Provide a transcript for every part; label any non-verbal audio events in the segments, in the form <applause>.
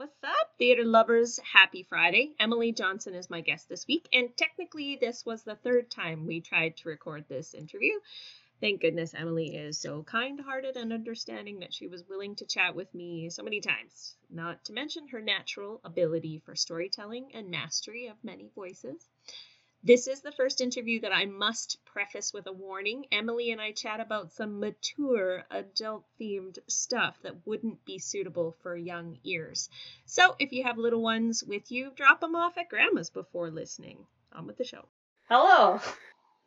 What's up, theater lovers? Happy Friday. Emily Johnson is my guest this week, and technically, this was the third time we tried to record this interview. Thank goodness Emily is so kind hearted and understanding that she was willing to chat with me so many times, not to mention her natural ability for storytelling and mastery of many voices. This is the first interview that I must preface with a warning. Emily and I chat about some mature, adult themed stuff that wouldn't be suitable for young ears. So if you have little ones with you, drop them off at grandma's before listening. On with the show. Hello.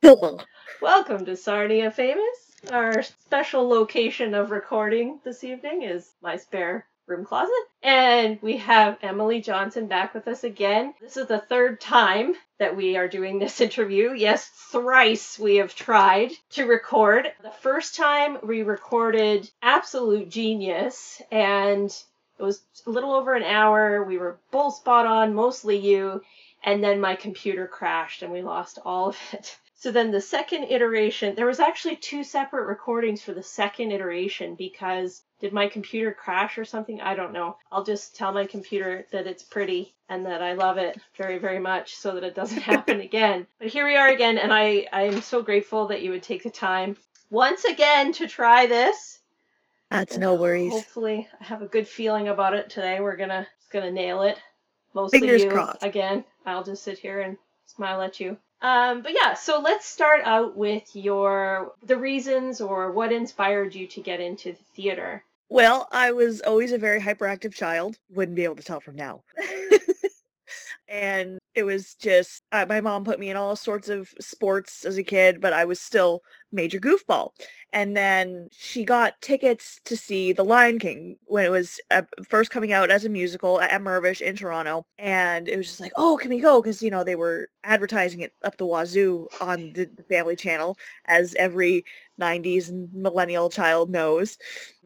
Hello. Welcome to Sarnia Famous. Our special location of recording this evening is my spare room closet. And we have Emily Johnson back with us again. This is the third time that we are doing this <laughs> interview. Yes, thrice we have tried to record. The first time we recorded Absolute Genius, and it was a little over an hour. We were both spot on, mostly you. And then my computer crashed and we lost all of it. So then the second iteration, there was actually two separate recordings for the second iteration because did my computer crash or something? I don't know. I'll just tell my computer that it's pretty and that I love it very, very much so that it doesn't <laughs> happen again. But here we are again, and I, I am so grateful that you would take the time once again to try this. That's no worries. Hopefully, I have a good feeling about it today. We're gonna gonna nail it. Mostly Fingers you crossed. again. I'll just sit here and smile at you. Um, but yeah, so let's start out with your the reasons or what inspired you to get into the theater. Well, I was always a very hyperactive child. Wouldn't be able to tell from now. <laughs> and it was just uh, my mom put me in all sorts of sports as a kid, but I was still major goofball. And then she got tickets to see The Lion King when it was uh, first coming out as a musical at Mirvish in Toronto. And it was just like, oh, can we go? Because, you know, they were advertising it up the wazoo on the, Family Channel, as every 90s and millennial child knows.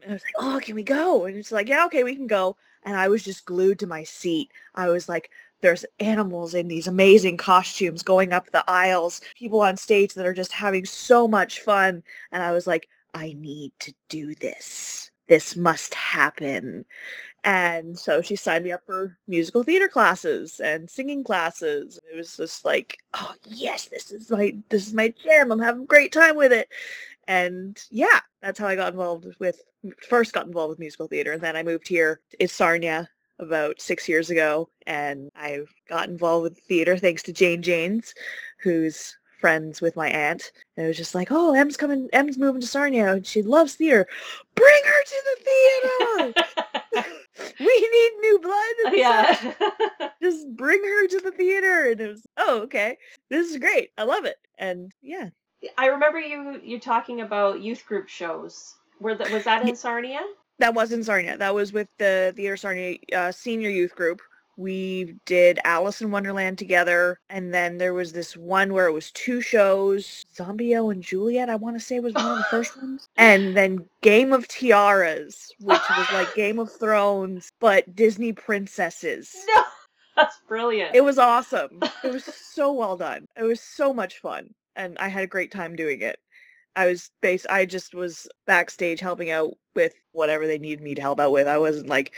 And I was like, oh, can we go? And it's like, yeah, okay, we can go. And I was just glued to my seat. I was like, there's animals in these amazing costumes going up the aisles, people on stage that are just having so much fun. And I was like, I need to do this. This must happen. And so she signed me up for musical theater classes and singing classes. It was just like, oh yes, this is my this is my jam. I'm having a great time with it. And yeah, that's how I got involved with first got involved with musical theater. And then I moved here It's Sarnia about six years ago, and I got involved with theater thanks to Jane Janes, who's friends with my aunt. And it was just like, oh, Em's coming, Em's moving to Sarnia, and she loves theater. Bring her to the theater. <laughs> <laughs> we need new blood. yeah. <laughs> Just bring her to the theater. And it was, oh, okay. This is great. I love it. And yeah. I remember you you talking about youth group shows. Were that was that in Sarnia? That wasn't Sarnia. That was with the Theater Sarnia uh, senior youth group. We did Alice in Wonderland together, and then there was this one where it was two shows, Zombeo and Juliet. I want to say was one of the first <laughs> ones, and then Game of Tiaras, which was like <laughs> Game of Thrones but Disney princesses. No, <laughs> that's brilliant. It was awesome. It was so well done. It was so much fun, and I had a great time doing it. I was base. I just was backstage helping out with whatever they needed me to help out with. I wasn't like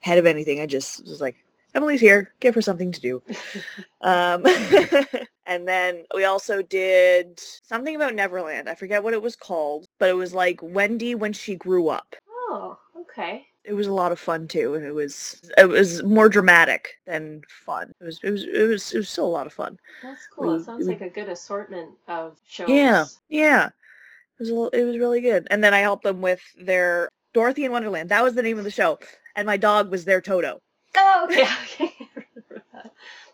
head of anything. I just was like, Emily's here. Give her something to do. <laughs> um, <laughs> and then we also did something about Neverland. I forget what it was called, but it was like Wendy when she grew up. oh, okay. It was a lot of fun too, and it was it was more dramatic than fun. It was it was it was it was still a lot of fun. That's cool. We- it sounds we- like a good assortment of shows. Yeah, yeah. It was a little, it was really good. And then I helped them with their Dorothy in Wonderland. That was the name of the show, and my dog was their Toto. Oh, okay, <laughs> <laughs> okay. I remember that.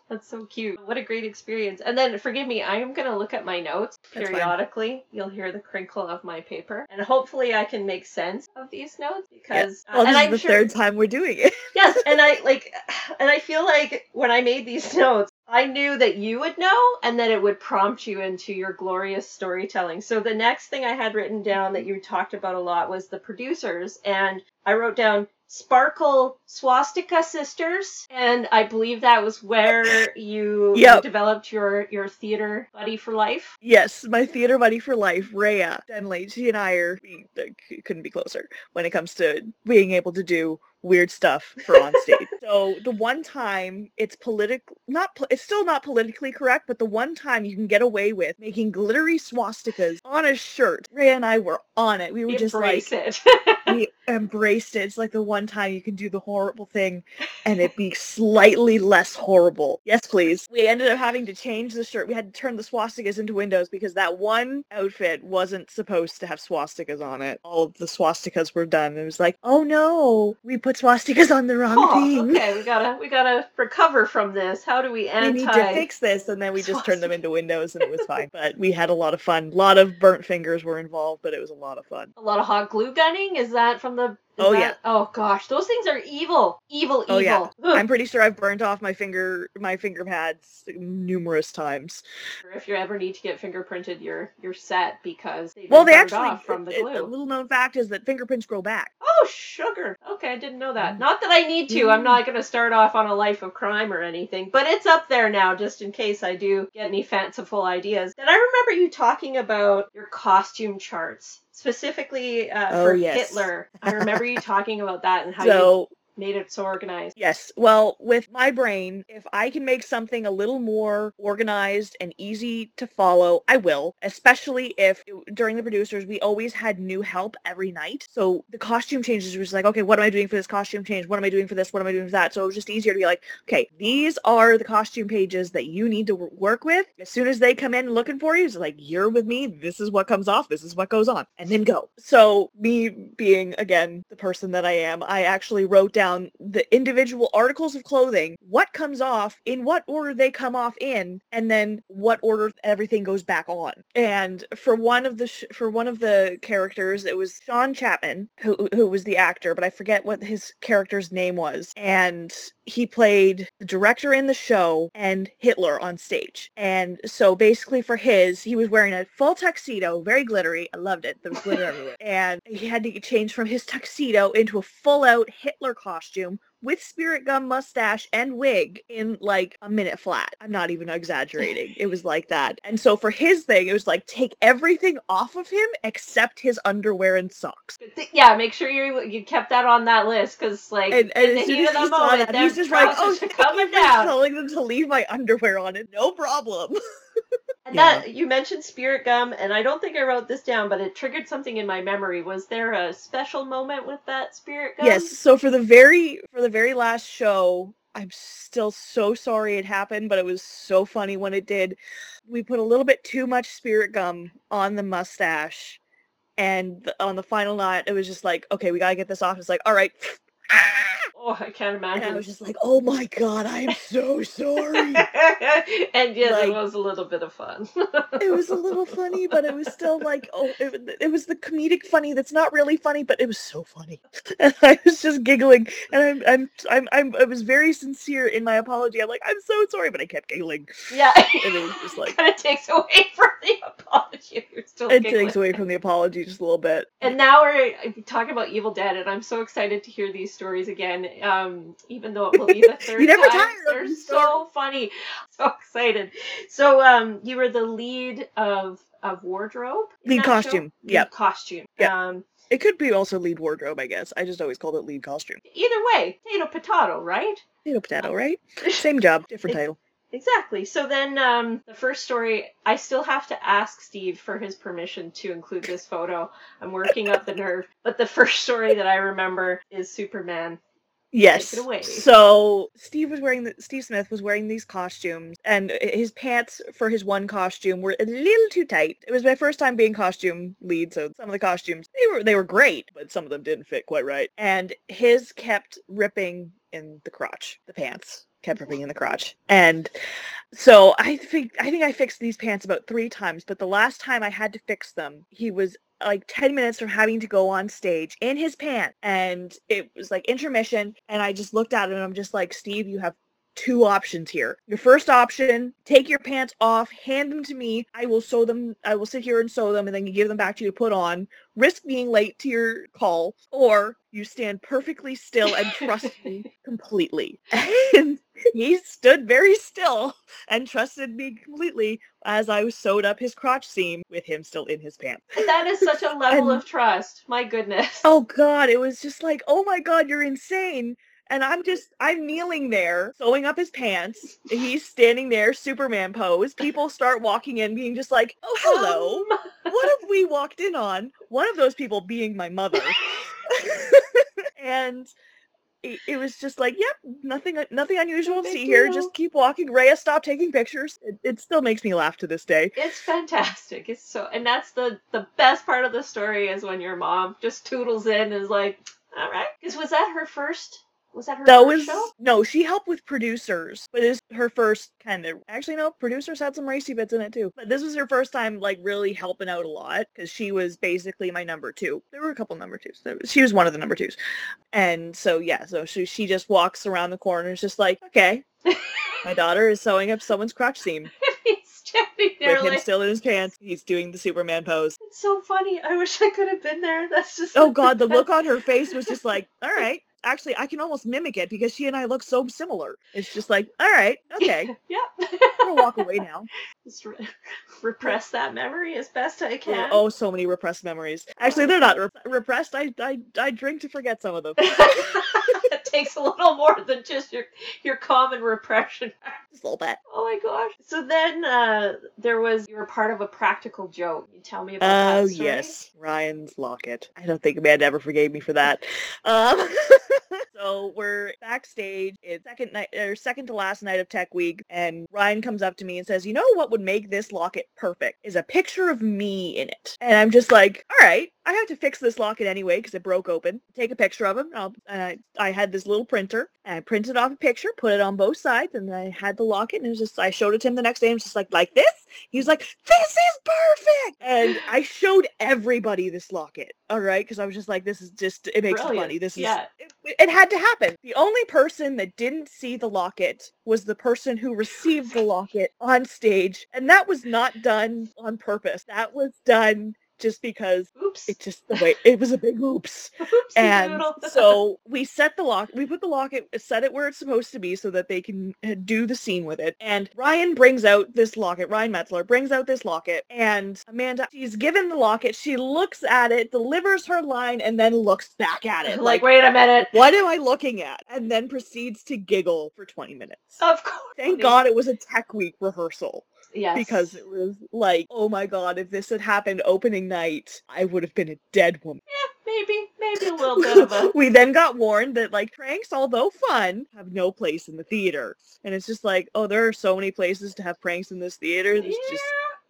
That's so cute. What a great experience. And then, forgive me, I am going to look at my notes That's fine. periodically. You'll hear the crinkle of my paper. And hopefully I can make sense of these notes because... uh, Well, this and is I'm the sure, third time we're doing it. <laughs> yes, and I like, <sighs> and I feel like when I made these <laughs> notes, I knew that you would know and that it would prompt you into your glorious storytelling. So the next thing I had written down that you talked about a lot was the producers, and I wrote down Sparkle Swastika Sisters, and I believe that was where you Yep. developed your your theater buddy for life. yes, my theater buddy for life, Rhea Denley. She and I are we uh, couldn't be closer when it comes to being able to do weird stuff for on stage. <laughs> So the one time it's political, not po- it's still not politically correct, but the one time you can get away with making glittery swastikas on a shirt, Ray and I were on it. We were just like, Embrace it. <laughs> we embraced it. It's like the one time you can do the horrible thing and it be slightly less horrible. Yes, please. We ended up having to change the shirt. We had to turn the swastikas into windows because that one outfit wasn't supposed to have swastikas on it. All of the swastikas were done. It was like, oh no, we put swastikas on the wrong Oh, thing. okay, we gotta we gotta recover from this. How do we We need to fix this, and then we just turned them into windows, and it was fine. But we had a lot of fun. A lot of burnt fingers were involved, but it was a lot of fun. a lot of hot glue gunning. Is that from the? Oh, that- yeah. Oh gosh, those things are evil, evil, Oh, yeah. evil. Ugh. I'm pretty sure I've burned off my finger, my finger pads numerous times. if you ever need to get fingerprinted, you're you're set because they've Well, they actually. off from the it- glue. a little known fact is that fingerprints grow back. Oh, sugar. Okay, I didn't know that. Mm. Not that I need to. I'm Mm. not going to start off on a life of crime or anything, but it's up there now just in case I do get any fanciful ideas. And I remember you talking about your costume charts, specifically uh, Oh, for yes. Hitler. I remember <laughs> you talking about that and how you So made it so organized. Yes. Well, with my brain, if I can make something a little more organized and easy to follow, I will. Especially if during the producers, we always had new help every night. So the costume changes was like, okay, what am I doing for this costume change? What am I doing for this? What am I doing for that? So it was just easier to be like, okay, these are the costume pages that you need to work with. As soon as they come in looking for you, it's like, you're with me. This is what comes off. This is what goes on. And then go. So me being, again, the person that I am, I actually wrote down the individual articles of clothing, what comes off, in what order they come off in, and then what order everything goes back on. And for one of the sh- for one of the characters, it was Sean Chapman, who who was the actor, but I forget what his character's name was. And he played the director in the show and Hitler on stage. And so basically for his, he was wearing a full tuxedo, very glittery. I loved it. There was glitter everywhere. And he had to change from his tuxedo into a full out Hitler costume with spirit gum mustache and wig in like a minute flat. I'm not even exaggerating. It was like that. And so for his thing, it was like take everything off of him except his underwear and socks. Yeah, make sure you you kept that on that list because like And, and in the heat as of he the saw moment, that, he's just like, "Oh, coming down. telling them to leave my underwear on it. No problem." <laughs> And Yeah. that you mentioned spirit gum, and I don't think I wrote this down, but it triggered something in my memory. Was there a special moment with that spirit gum? Yes. So for the very for the very last show, I'm still so sorry it happened, but it was so funny when it did. We put a little bit too much spirit gum on the mustache, and on the final night, it was just like, okay, we gotta get this off. It's like, all right. Oh, I can't And imagine. I was just like, oh my god, I am so sorry. <laughs> and yes, Like- it was a little bit of fun. it was a <laughs> little funny, but it was still like, oh, it, it was the comedic funny that's not really funny, but it was so funny. <laughs> And I was just giggling, and I'm, I'm, I'm, I'm, I was very sincere in my apology. I'm like, I'm so sorry, but I kept giggling, yeah, and it was just like, kind of takes away from the apology. You're still it giggling. takes away from the apology just a little bit. And now we're uh, talking about Evil Dead, and I'm so excited to hear these stories again. Um, even though it will be the <laughs> third never time, they're so funny. <laughs> So excited. So, um, you were the lead of of wardrobe. Lead costume, Yeah. costume. Yep. Um, It could be also lead wardrobe, I guess. I just always called it lead costume. either way, potato potato, right? Potato potato, right? <laughs> Same job, different title. Exactly. So then, um, the first story, I still have to ask Steve for his permission to include this photo. I'm working up the nerve. But the first story that I remember is Superman. Yes. So Steve was wearing the, Steve Smith was wearing these costumes, and eh, his pants for his one costume were a little too tight. It was my first time being costume lead, so some of the costumes they were they were great, but some of them didn't fit quite right. And his kept ripping in the crotch, the pants kept ripping in the crotch, and so I think I think I fixed these pants about three times, but the last time I had to fix them, he was like 10 minutes from having to go on stage in his pants and it was like intermission and I just looked at him and I'm just like Steve you have two options here. Your first option, take your pants off, hand them to me. I will sew them. I will sit here and sew them and then give them back to you to put on. Risk being late to your call or you stand perfectly still and trust me <laughs> completely. <laughs> And he stood very still and trusted me completely as I sewed up his crotch seam with him still in his pants. That is such a level And- of trust. My goodness. Oh god, it was just like, oh my god, you're insane. And I'm just, I'm kneeling there, sewing up his pants. He's standing there, Superman pose. People start walking in, being just like, oh, hello. Um, What have we walked in on? One of those people being my mother. <laughs> <laughs> and it, it was just like, yep, nothing uh, nothing unusual to see here. Just keep walking. Rhea, stop taking pictures. It, it still makes me laugh to this day. It's fantastic. It's so, and that's the the best part of the story is when your mom just toodles in and is like, "All right." Because was that her first? Was that her That first was show? no, she helped with producers, but it's her first kind of. Actually, no, producers had some racy bits in it too. But this was her first time like really helping out a lot because she was basically my number two. There were a couple number twos. Was- She was one of the number twos, and so yeah, so she she just walks around the corners, just like okay, my <laughs> daughter is sewing up someone's crotch seam <laughs> He's standing there with him like, still in his pants. He's doing the Superman pose. it's so funny. I wish I could have been there. That's just Oh <laughs> god, the look on her face was just like, all right. Actually, I can almost mimic it because she and I look so similar. It's just like, all right, <laughs> okay. Yep. I'm gonna walk away <laughs> now. Just re- <laughs> repress that memory as best I can. Oh, so many repressed memories. Actually, they're not rep- repressed. I, I I drink to forget some of them. it takes a little more than just your your common repression. Just a little bit. Oh my gosh. So then uh there was you were part of a practical joke. You tell me about Oh yes, Ryan's locket. I don't think Amanda ever forgave me for that. Um, so we're backstage. It's second night or second to last night of Tech Week, and Ryan comes up to me and says, "You know what would make this locket perfect is a picture of me in it." And I'm just like, "All right, I have to fix this locket anyway because it broke open. Take a picture of him." And I, I had this little printer, and I printed off a picture, put it on both sides, and I had the locket, and it was just I showed it to him the next day, and was just like, like this. He was like, "This is perfect," and I showed everybody this locket. All right, because I was just like, "This is just it makes it funny. This is Yeah. it, it had to happen." The only person that didn't see the locket was the person who received the locket on stage, and that was not done on purpose. That was done just because Oops. it just the way it was a big oops. <laughs> And <laughs> so we set the lock, we put the locket, set it where it's supposed to be so that they can uh, do the scene with it. And Ryan brings out this locket, Ryan Metzler brings out this locket, and Amanda, she's given the locket, she looks at it, delivers her line, and then looks back at it. like, wait a minute. what am I looking at? And then proceeds to giggle for 20 minutes. Of course. Thank God it was a tech week rehearsal Yes. because it was like, oh my God, if this had happened opening night, I would have been a dead woman. Yeah maybe maybe a little bit of a <laughs> we then got warned that like pranks, although fun, have no place in the theater. And it's just like, oh, there are so many places to have pranks in this theater. yeah, just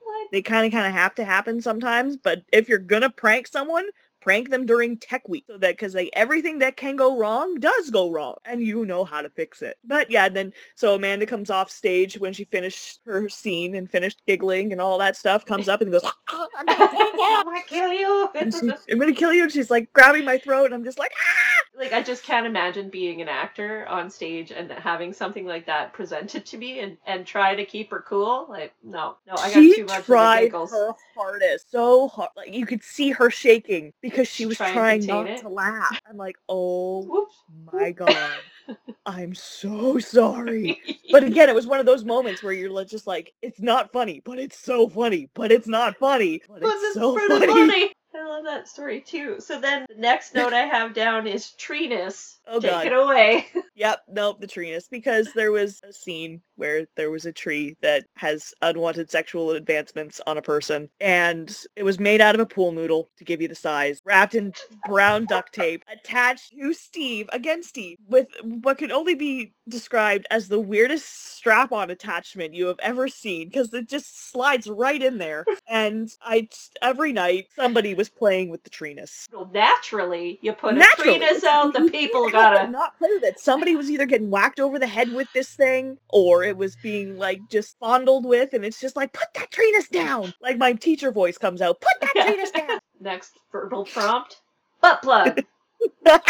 like, they kind of kind of have to happen sometimes. But if you're gonna prank someone, prank them during tech week so that because like everything that can go wrong does go wrong and you know how to fix it but yeah then so amanda comes off stage when she finished her scene and finished giggling and all that stuff comes up and goes "Ah, I'm gonna kill you." <laughs> I'm gonna kill you. She- I'm gonna kill you and she's like grabbing my throat and I'm just like ah! like I just can't imagine being an actor on stage and having something like that presented to me and and try to keep her cool. Like no, no, I got she too much tried her hardest so hard like you could see her shaking because she was Try and trying contain not it. to laugh i'm like oh Whoops. my god <laughs> i'm so sorry but <laughs> again it was one of those moments where you're just like it's not funny but it's so funny but it's not funny but Was it's so for the funny? I love that story too. So then the next note I have down is treeness. Oh, Take God. it away. <laughs> Yep, nope, the treeness. Because there was a scene where there was a tree that has unwanted sexual advancements on a person, and it was made out of a pool noodle to give you the size, wrapped in brown duct tape, attached to Steve, again Steve, with what can only be described as the weirdest strap-on attachment you have ever seen, because it just slides right in there. And I every night somebody was playing with the treeness. Well, naturally, you put Naturally. a treeness out, the <laughs> people can't help but gotta. not play with it. Somebody was either getting whacked over the head with this thing, or it was being like just fondled with, and it's just like put that treeness down. Like my teacher voice comes out, put that treeness <laughs> down. Next verbal prompt. Butt plug. <laughs>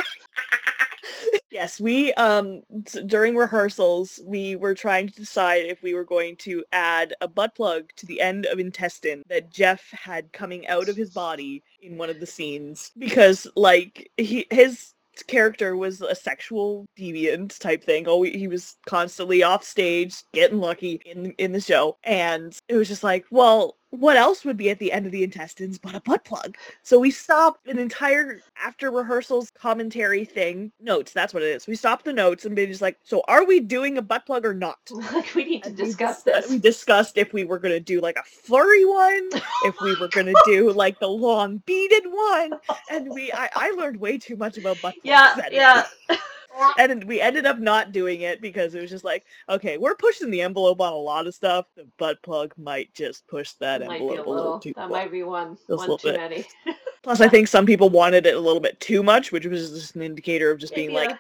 yes, we um during rehearsals we were trying to decide if we were going to add a butt plug to the end of intestine that Jeff had coming out of his body in one of the scenes because like he his character was a sexual deviant type thing. Oh, he was constantly off stage getting lucky in in the show, and it was just like, well, what else would be at the end of the intestines but a butt plug? So we stopped an entire after rehearsals commentary thing. Notes, that's what it is. We stopped the notes and been just like, so are we doing a butt plug or not? <laughs> like we need to And discuss dis- this. We discussed if we were gonna do like a flurry one, if we were gonna do <laughs> like the long beaded one, and we I, I learned way too much about butt plugs. yeah, yeah. <laughs> <laughs> And we ended up not doing it because it was just like, okay, we're pushing the envelope on a lot of stuff. The butt plug might just push that might envelope a little. too. That might be one. a One too bit. many. <laughs> Plus, I think some people wanted it a little bit too much, which was just an indicator of just being Maybe like,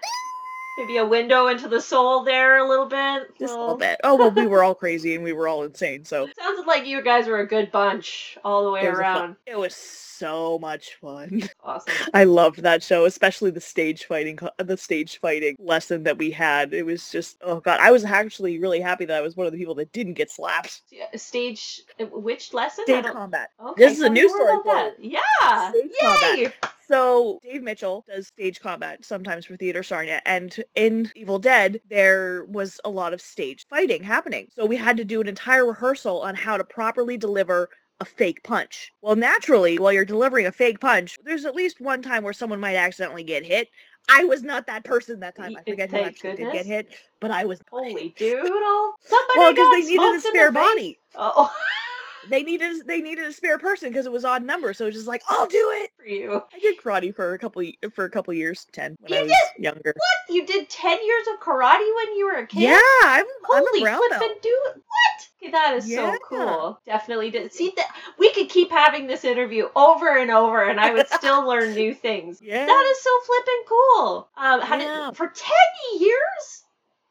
maybe a window into the soul there a little bit. just a little bit. Oh well, we were all crazy and we were all insane, so <laughs> Like you guys were a good bunch all the way it was, a fun- around. it was so much fun. <laughs> Awesome. I loved that show, especially the stage fighting, the stage fighting lesson that we had. It was just, oh god, I was actually really happy that I was one of the people that didn't get slapped. Yeah, Stage uh, which lesson? Stage combat. Okay, This is a new story. Yeah. Stage Yay! combat. So Dave Mitchell does stage combat sometimes for Theater Sarnia, and in Evil Dead there was a lot of stage fighting happening. So we had to do an entire rehearsal on how to properly deliver a fake punch. Well, naturally, while you're delivering a fake punch, there's at least one time where someone might accidentally get hit. I was not that person that time. I forget who actually did get hit, but I was. Holy doodle! Somebody well, because they needed a spare body. Oh, <laughs> They needed they needed a spare person because it was odd number. So it was just like, I'll do it. for you. I did karate for a couple for a couple years, ten when You I was younger. What? You did ten years of karate when you were a kid? Yeah, I'm I'm Holy flippin' belt. What? Okay, that is Yeah. so cool. Definitely did. See that we could keep having this interview over and over, and I would still learn new things. <laughs> Yeah, That is so flippin' cool. Um, how Yeah. did for ten years?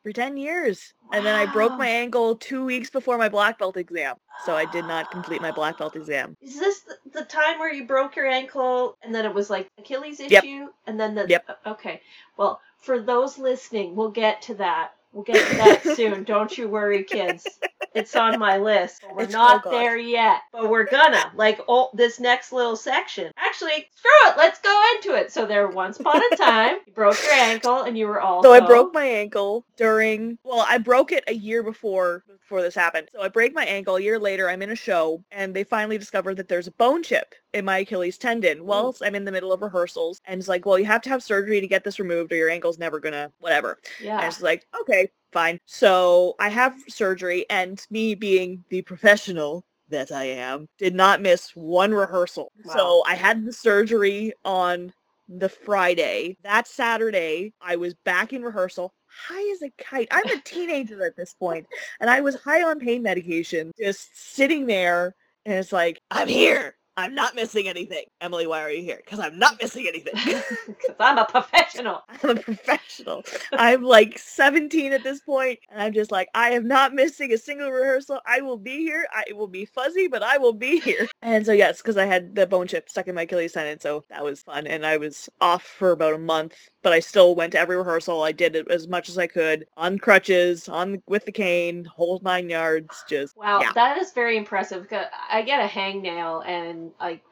For ten years, and then I broke my ankle two weeks before my black belt exam, so I did not complete my black belt exam. Is this the, time where you broke your ankle and then it was like Achilles Yep. issue and then the Yep. okay. Well, for those listening, we'll get to that. We'll get to that soon. Don't you worry, kids. It's on my list. We're It's- not oh, there yet. But we're gonna like oh this next little section. Actually, screw it. Let's go into it. So there once upon a time, you broke your ankle and you were also <laughs> So I broke my ankle during well, I broke it a year before before this happened. So I break my ankle a year later, I'm in a show and they finally discover that there's a bone chip in my Achilles tendon. Mm. Well, I'm in the middle of rehearsals and it's like, well, you have to have surgery to get this removed or your ankle's never gonna whatever. Yeah. And it's like, okay, fine. So I have surgery and me being the professional that I am, did not miss one rehearsal. Wow. So I had the surgery on the Friday. That Saturday, I was back in rehearsal, high as a kite. I'm a teenager at this point, <laughs> and I was high on pain medication, just sitting there, and it's like, I'm here. I'm not missing anything. Emily, why are you here? Because I'm not missing anything. <laughs> Because I'm a professional. <laughs> I'm a professional. I'm like 17 at this point, and I'm just like, I am not missing a single rehearsal. I will be here. I it will be fuzzy, but I will be here. <laughs> And so yes, because I had the bone chip stuck in my Achilles tendon, so that was fun. And I was off for about a month, but I still went to every rehearsal. I did it as much as I could on crutches, on with the cane, whole nine yards. Just Wow, yeah. that is very impressive. 'cause I get a hangnail, and like,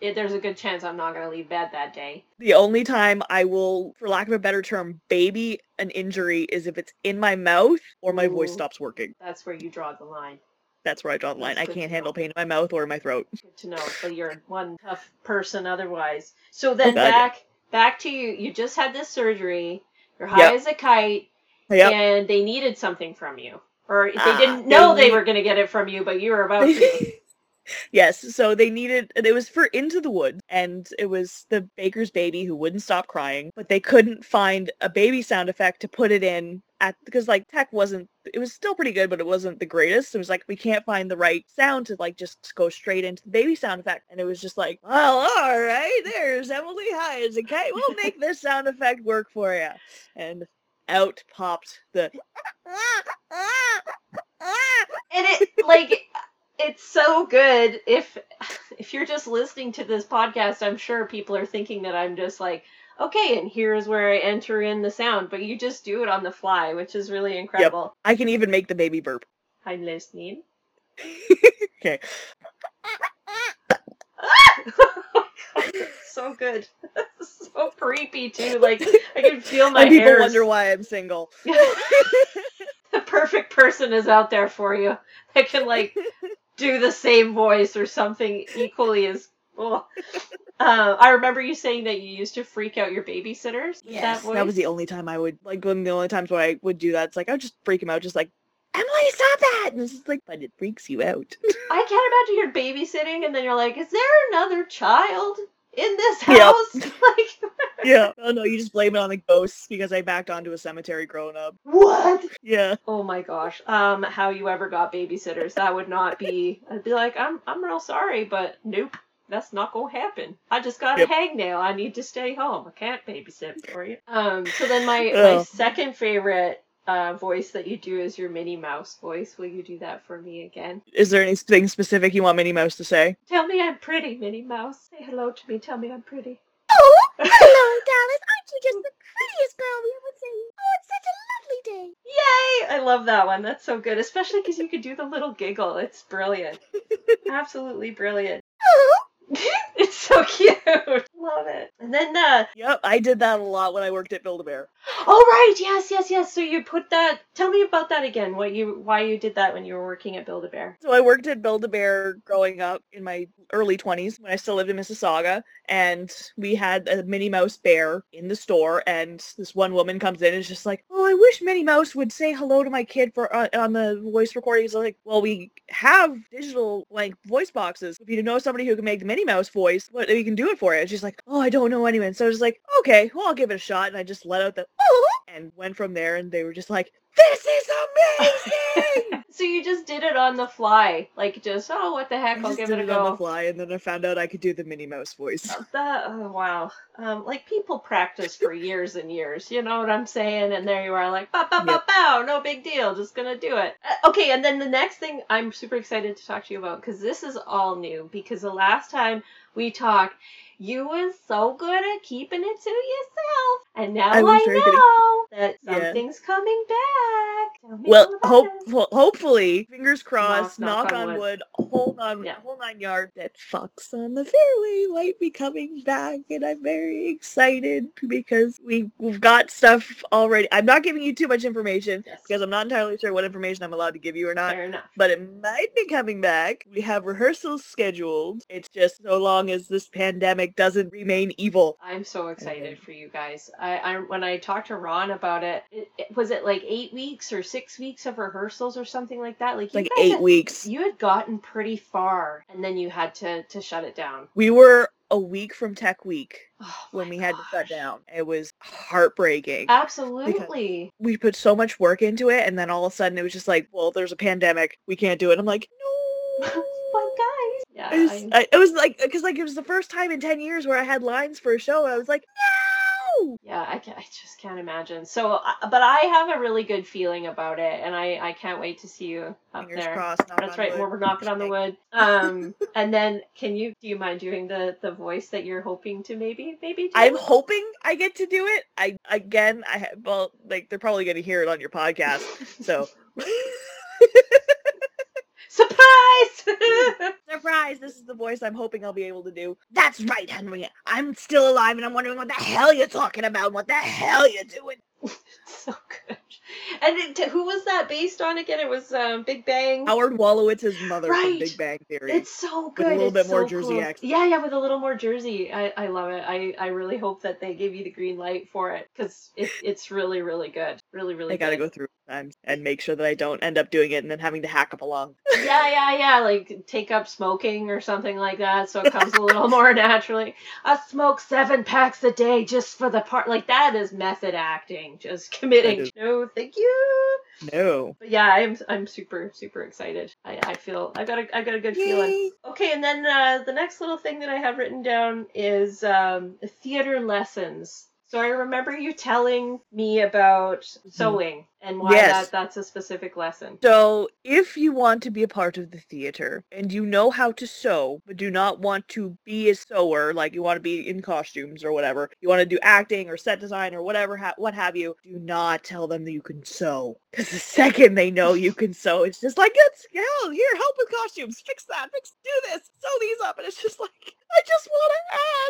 it, there's a good chance I'm not gonna leave bed that day. The only time I will, for lack of a better term, baby an injury is if it's in my mouth or my voice stops working. That's where you draw the line. That's where I draw the line. I can't handle know. pain in my mouth or in my throat. Good to know. But you're one tough person otherwise. So then God. back back to you. You just had this surgery. You're high Yep. as a kite, Yep. and they needed something from you, or they Ah, didn't know they need- were going to get it from you, but you were about to. <laughs> yes, so they needed it was for Into the Woods and it was the baker's baby who wouldn't stop crying, but they couldn't find a baby sound effect to put it in at because like tech wasn't it was still pretty good but it wasn't the greatest. It was like we can't find the right sound to like just go straight into the baby sound effect. And it was just like, well, all right, there's Emily as a. We'll make this sound effect work for you. And out popped the <laughs> and it like it's so good. If <laughs> if you're just listening to this podcast i'm sure people are thinking that i'm just like okay and here's where i enter in the sound but you just do it on the fly which is really incredible. I can even make the baby burp. i'm listening <laughs> Okay. <laughs> so good. So creepy too. Like i can feel my and people hairs. wonder why I'm single. the perfect person is out there for you. That can like do the same voice or something equally as. Ugh. Uh, I remember you saying that you used to freak out your babysitters. Yes, that, that was the only time I would like one of the only times where I would do that. It's like I would just freak him out, just like Emily, stop that! And it's just like, but it freaks you out. I can't imagine you're babysitting and then you're like, is there another child in this Yep. house? <laughs> like, <laughs> yeah. Oh no, you just blame it on the ghosts because I backed onto a cemetery growing up. what? Yeah. Oh my gosh. Um, how you ever got babysitters? That would not be. I'd be like, I'm, I'm real sorry, but nope. That's not gonna happen. I just got Yep. a hangnail. I need to stay home. I can't babysit for you. Um. So then my my Oh. second favorite uh voice that you do is your Minnie Mouse voice. Will you do that for me again? Is there anything specific you want Minnie Mouse to say? Tell me I'm pretty, Minnie Mouse. Say hello to me. Tell me I'm pretty. Oh, <laughs> hello, Dallas. Aren't you just the prettiest girl we ever seen? Oh, it's such a lovely day. Yay! I love that one. That's so good, especially because you could do the little giggle. It's brilliant. <laughs> Absolutely brilliant. Oh. <laughs> it's so cute. Love it. And then, uh, Yep, I did that a lot when I worked at Build a Bear. oh right, yes, yes, yes. So you put that. Tell me about that again. What you, why you did that when you were working at Build a Bear? So I worked at Build a Bear growing up in my early 20s when I still lived in Mississauga. And we had a Minnie Mouse bear in the store. And this one woman comes in and is just like, Oh, I wish Minnie Mouse would say hello to my kid for uh, on the voice recordings. I'm like, well, we have digital like voice boxes. If you know somebody who can make the Minnie Mouse voice, what we can do it for you. She's like, Oh, I don't know anyone. So I was like, Okay, well, I'll give it a shot. And I just let out the <laughs> and went from there. And they were just like, This is amazing. <laughs> so you just did it on the fly, like just oh, what the heck? I'll just give it a it on the fly, and then I found out I could do the Minnie Mouse voice. That oh wow, um, like people practice for <laughs> years and years. You know what I'm saying? And there you are, like bow bow bow Yep. bow, no big deal, just gonna do it. Uh, okay, and then the next thing I'm super excited to talk to you about because this is all new. Because the last time we talked, you was so good at keeping it to yourself, and now I I, was very good at- know that Yeah. something's coming back. Well, hope well, hopefully, fingers crossed, knock knock, on on wood. wood, hold on, Yeah. whole nine yards. That Fox on the Fairway might be coming back, and I'm very excited because we we've got stuff already. I'm not giving you too much information Yes. because I'm not entirely sure what information I'm allowed to give you or not. Fair enough. But it might be coming back. We have rehearsals scheduled. It's just so long as this pandemic doesn't remain evil. I'm so excited for you guys. I, I when I talked to Ron about it, it, it was it like eight weeks or six weeks of rehearsals or something like that. Like you Like eight had- weeks. You had gotten pretty far, and then you had to to shut it down. We were a week from Tech Week Oh when my we had to shut down. It was heartbreaking. Absolutely. we put so much work into it, and then all of a sudden it was just like, well, there's a pandemic. We can't do it. I'm like, <laughs> no. but guys, yeah, It was, I- I, it was like, because like it was the first time in 10 years where I had lines for a show. I was like, no. yeah, I, ca- I just can't imagine. So, uh, but I have a really good feeling about it, and I I can't wait to see you up Fingers there. crossed. That's right. Where we're knocking on the wood. <laughs> Um, and then can you do you mind doing the the voice that you're hoping to maybe maybe do? I'm hoping I get to do it. I again, I well, like they're probably gonna hear it on your podcast, so <laughs> <laughs> surprise. <laughs> surprise! This is the voice I'm hoping I'll be able to do. That's right, Henry. I'm still alive, and I'm wondering what the hell you're talking about. What the hell you're doing? <laughs> so good. And it, who was that based on again? It was um, Big Bang. Howard Wolowitz's mother Right. from Big Bang Theory. It's so good. With a little It's bit more Jersey cool. accent. Yeah, yeah, with a little more Jersey. I, I love it. I, I really hope that they give you the green light for it because it, it's really, really good. Really, really I gotta go through times and make sure that I don't end up doing it and then having to hack up along. <laughs> yeah, yeah, yeah. Like take up smoking or something like that, so it comes a little <laughs> more naturally. I smoke seven packs a day just for the part. Like that is method acting. Just <laughs> committing. No, thank you. No. But yeah, I'm I'm super super excited. I, I feel I got a I got a good feeling. Okay, and then uh, the next little thing that I have written down is um, theater lessons. So I remember you telling me about sewing and why Yes. that, that's a specific lesson. So, if you want to be a part of the theater and you know how to sew, but do not want to be a sewer, like you want to be in costumes or whatever, you want to do acting or set design or whatever, ha- what have you, do not tell them that you can sew. Because the second they know you can sew, it's just like, it's hell, here, help with costumes, fix that, fix, do this, sew these up. And it's just like, I just want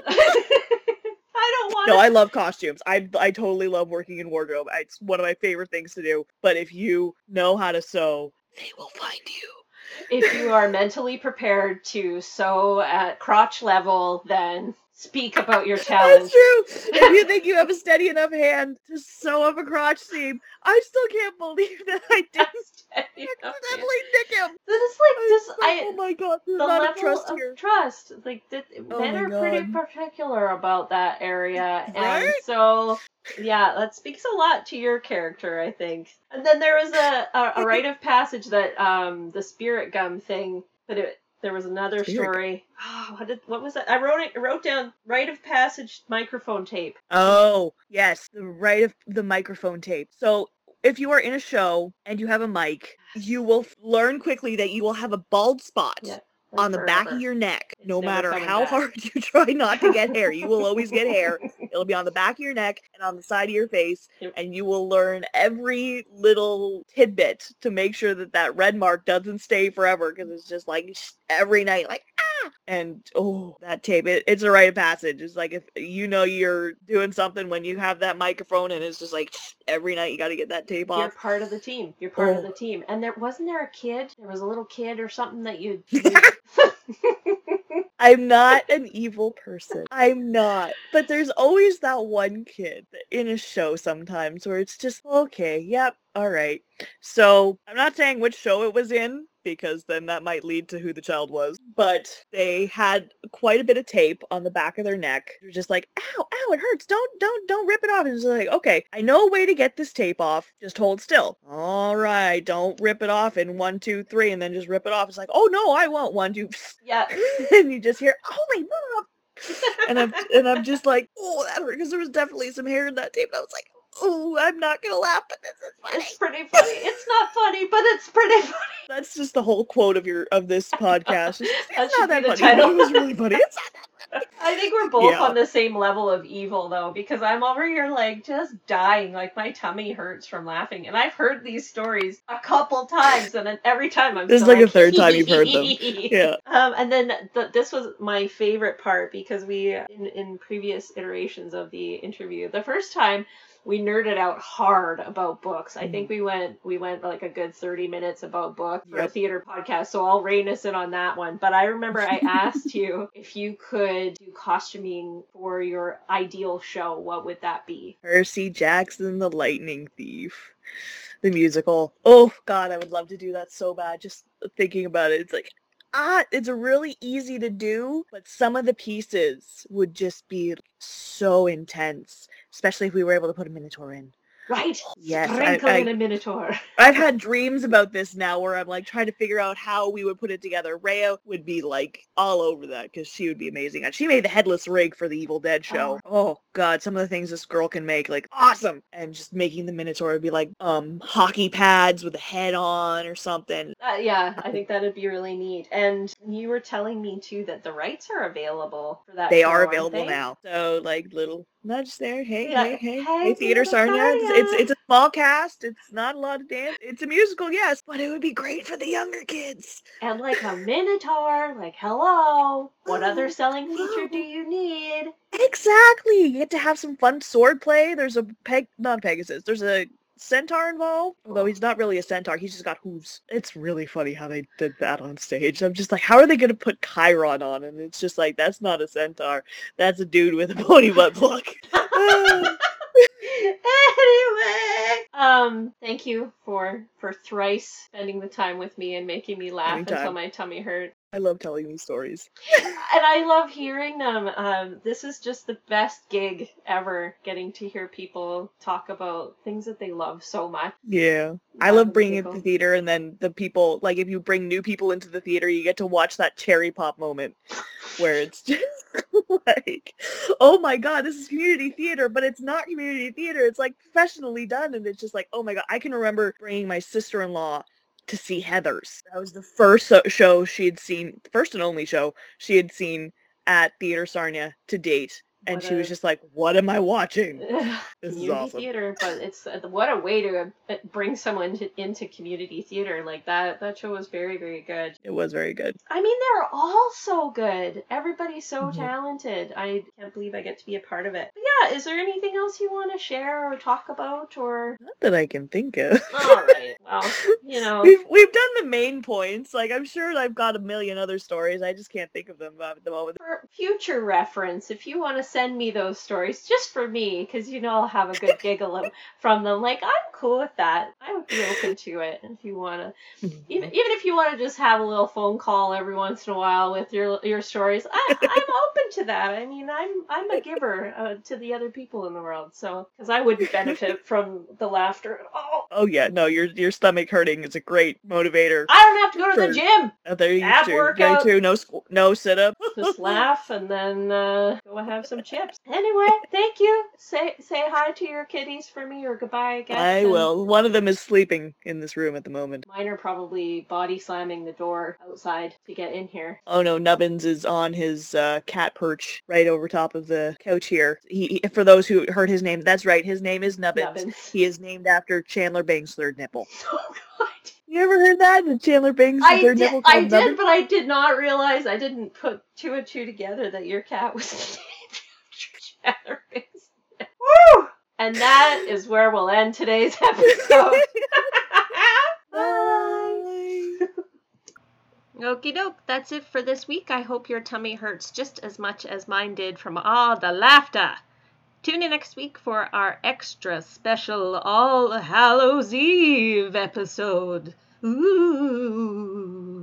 to add. <laughs> I don't want No, I love costumes. I I totally love working in wardrobe. It's one of my favorite things to do. But if you know how to sew, they will find you. if you are mentally prepared to sew at crotch level, then speak about your talent. <laughs> That's true. If you think you have a <laughs> steady enough hand to sew up a crotch seam, I still can't believe that I <laughs> didn't accidentally nick him. That is like this. I oh my god, the level a trust of here. trust. Like Oh men are pretty particular about that area, and so yeah, that speaks a lot to your character, I think. And then there was a a, a rite of passage that um the spirit gum thing, but it. There was another story. Oh, <gasps> what did what was that? I wrote it. I wrote down rite of passage microphone tape. Oh, yes, the right of the microphone tape. So if you are in a show and you have a mic, you will f- learn quickly that you will have a bald spot Yeah, on the back of your neck. No never matter how back. hard <laughs> you try not to get hair, you will always get hair. <laughs> It'll be on the back of your neck and on the side of your face, Yep. and you will learn every little tidbit to make sure that that red mark doesn't stay forever because it's just like sh- every night, like ah, and oh, that tape, it, it's a rite of passage. It's like if you know you're doing something when you have that microphone, and it's just like every night you got to get that tape off You're part of the team. You're part of Oh. the team. And there wasn't there a kid? There was a little kid or something that you. <laughs> <laughs> I'm not an evil person. I'm not. But there's always that one kid in a show sometimes where it's just, okay, yep, all right. So I'm not saying which show it was in because then that might lead to who the child was. But they had quite a bit of tape on the back of their neck. They're just like, ow, ow, it hurts. Don't, don't, don't rip it off. And it's like, okay, I know a way to get this tape off. Just hold still. All right, don't rip it off in one, two, three, and then just rip it off. It's like, oh no, I won't. One, two, yeah. <laughs> and you just hear, "Holy mom!" and I'm and I'm just like, "Oh, that hurt," because there was definitely some hair in that tape. And I was like, "Oh, I'm not gonna laugh, but this is funny." It's pretty funny. It's not funny, but it's pretty funny. That's just the whole quote of your of this podcast. It's, it's not that the funny. title. It was really funny. It's not that <laughs> I think we're both Yeah. on the same level of evil though, because I'm over here like just dying, like my tummy hurts from laughing, and I've heard these stories a couple times, and then every time I'm. This is like a third time you've heard them. <laughs> Yeah. Um, and then th- this was my favorite part because we, in, in previous iterations of the interview, the first time we nerded out hard about books. I think we went we went like a good thirty minutes about books for a theater podcast. So I'll rein us in on that one. But I remember I <laughs> asked you if you could do costuming for your ideal show. What would that be? Percy Jackson, the Lightning Thief, the musical. Oh God, I would love to do that so bad. Just thinking about it, it's like ah, it's really easy to do, but some of the pieces would just be so intense, especially if we were able to put a minotaur in. Right. Oh, yes, I- Sprinkle I- in a minotaur. <laughs> I've had dreams about this now where I'm like trying to figure out how we would put it together. Rhea would be like all over that because she would be amazing. And she made the headless rig for the Evil Dead oh. show. Oh. God, some of the things this girl can make, like awesome. And just making the Minotaur would be like um hockey pads with a head on or something. Uh, yeah, I think that'd be really neat. And you were telling me too that the rights are available for that. They show, are available they? now. So like little nudge there. Hey, Yeah. hey, hey, Hey, hey, Theater Theater Sarnia. It's, it's it's a small cast. It's not a lot of dance. It's a musical, yes, but it would be great for the younger kids. And like a minotaur, like hello, what other Oh, selling feature do you need? Exactly. You get to have some fun sword play. There's a peg, not Pegasus. There's a centaur involved. Although he's not really a centaur. He's just got hooves. It's really funny how they did that on stage. I'm just like, how are they going to put Chiron on? And it's just like, that's not a centaur. That's a dude with a <laughs> pony butt plug. <laughs> <sighs> anyway, um, thank you for for thrice spending the time with me and making me laugh until my tummy hurt. I love telling these stories. <laughs> and I love hearing them. Um, this is just the best gig ever, getting to hear people talk about things that they love so much. Yeah. I love bringing it to theater and then the people, like if you bring new people into the theater, you get to watch that cherry pop moment where it's just <laughs> like, oh my god, this is community theater, but it's not community theater. It's like professionally done. And it's just like, oh my god, I can remember bringing my sister-in-law to see Heather's. That was the first show she had seen, first and only show she had seen at Theater Sarnia to date. And What she was just like, what am I watching? <laughs> This is community awesome. theater, but it's uh, what a way to uh, bring someone to, into community theater like that. That show was very, very good. It was very good. I mean, they're all so good. Everybody's so Mhm. talented. I can't believe I get to be a part of it. But yeah, is there anything else you want to share or talk about or? Not that I can think of. <laughs> All right. Well, <laughs> you know, We've we've done the main points. Like I'm sure I've got a million other stories. I just can't think of them uh, at the moment. for future reference, if you want to send me those stories, just for me, because you know I'll have a good giggle from them. Like I'm cool with that. I would be open to it if you want to. Even even if you want to just have a little phone call every once in a while with your your stories, I, I'm <laughs> open to that. I mean, I'm I'm a giver uh, to the other people in the world, so because I wouldn't benefit <laughs> from the laughter at all. Oh yeah, no, your your stomach hurting is a great motivator. I don't have to go to the gym. Uh, there you ab too. workout. There too. No no sit up. Just laugh and then uh, go have some <laughs> chips. Anyway, thank you. Say say hi to your kitties for me or goodbye, I guess. I and will. One of them is sleeping in this room at the moment. Mine are probably body slamming the door outside to get in here. Oh no, Nubbins is on his uh, cat perch right over top of the couch here. He, he- for those who heard his name, that's right. His name is Nubbins. Nubbins. He is named after Chandler Bing's third nipple. <laughs> Oh god. You ever heard that? The Chandler Bing's I third did, nipple I called did, Nubbins? but I did not realize I didn't put two and two together that your cat was <laughs> Woo! <laughs> And that is where we'll end today's <laughs> episode. <laughs> Bye. Okie doke, that's it for this week. I hope your tummy hurts just as much as mine did from all the laughter. Tune in next week for our extra special All Hallows Eve episode. Ooh.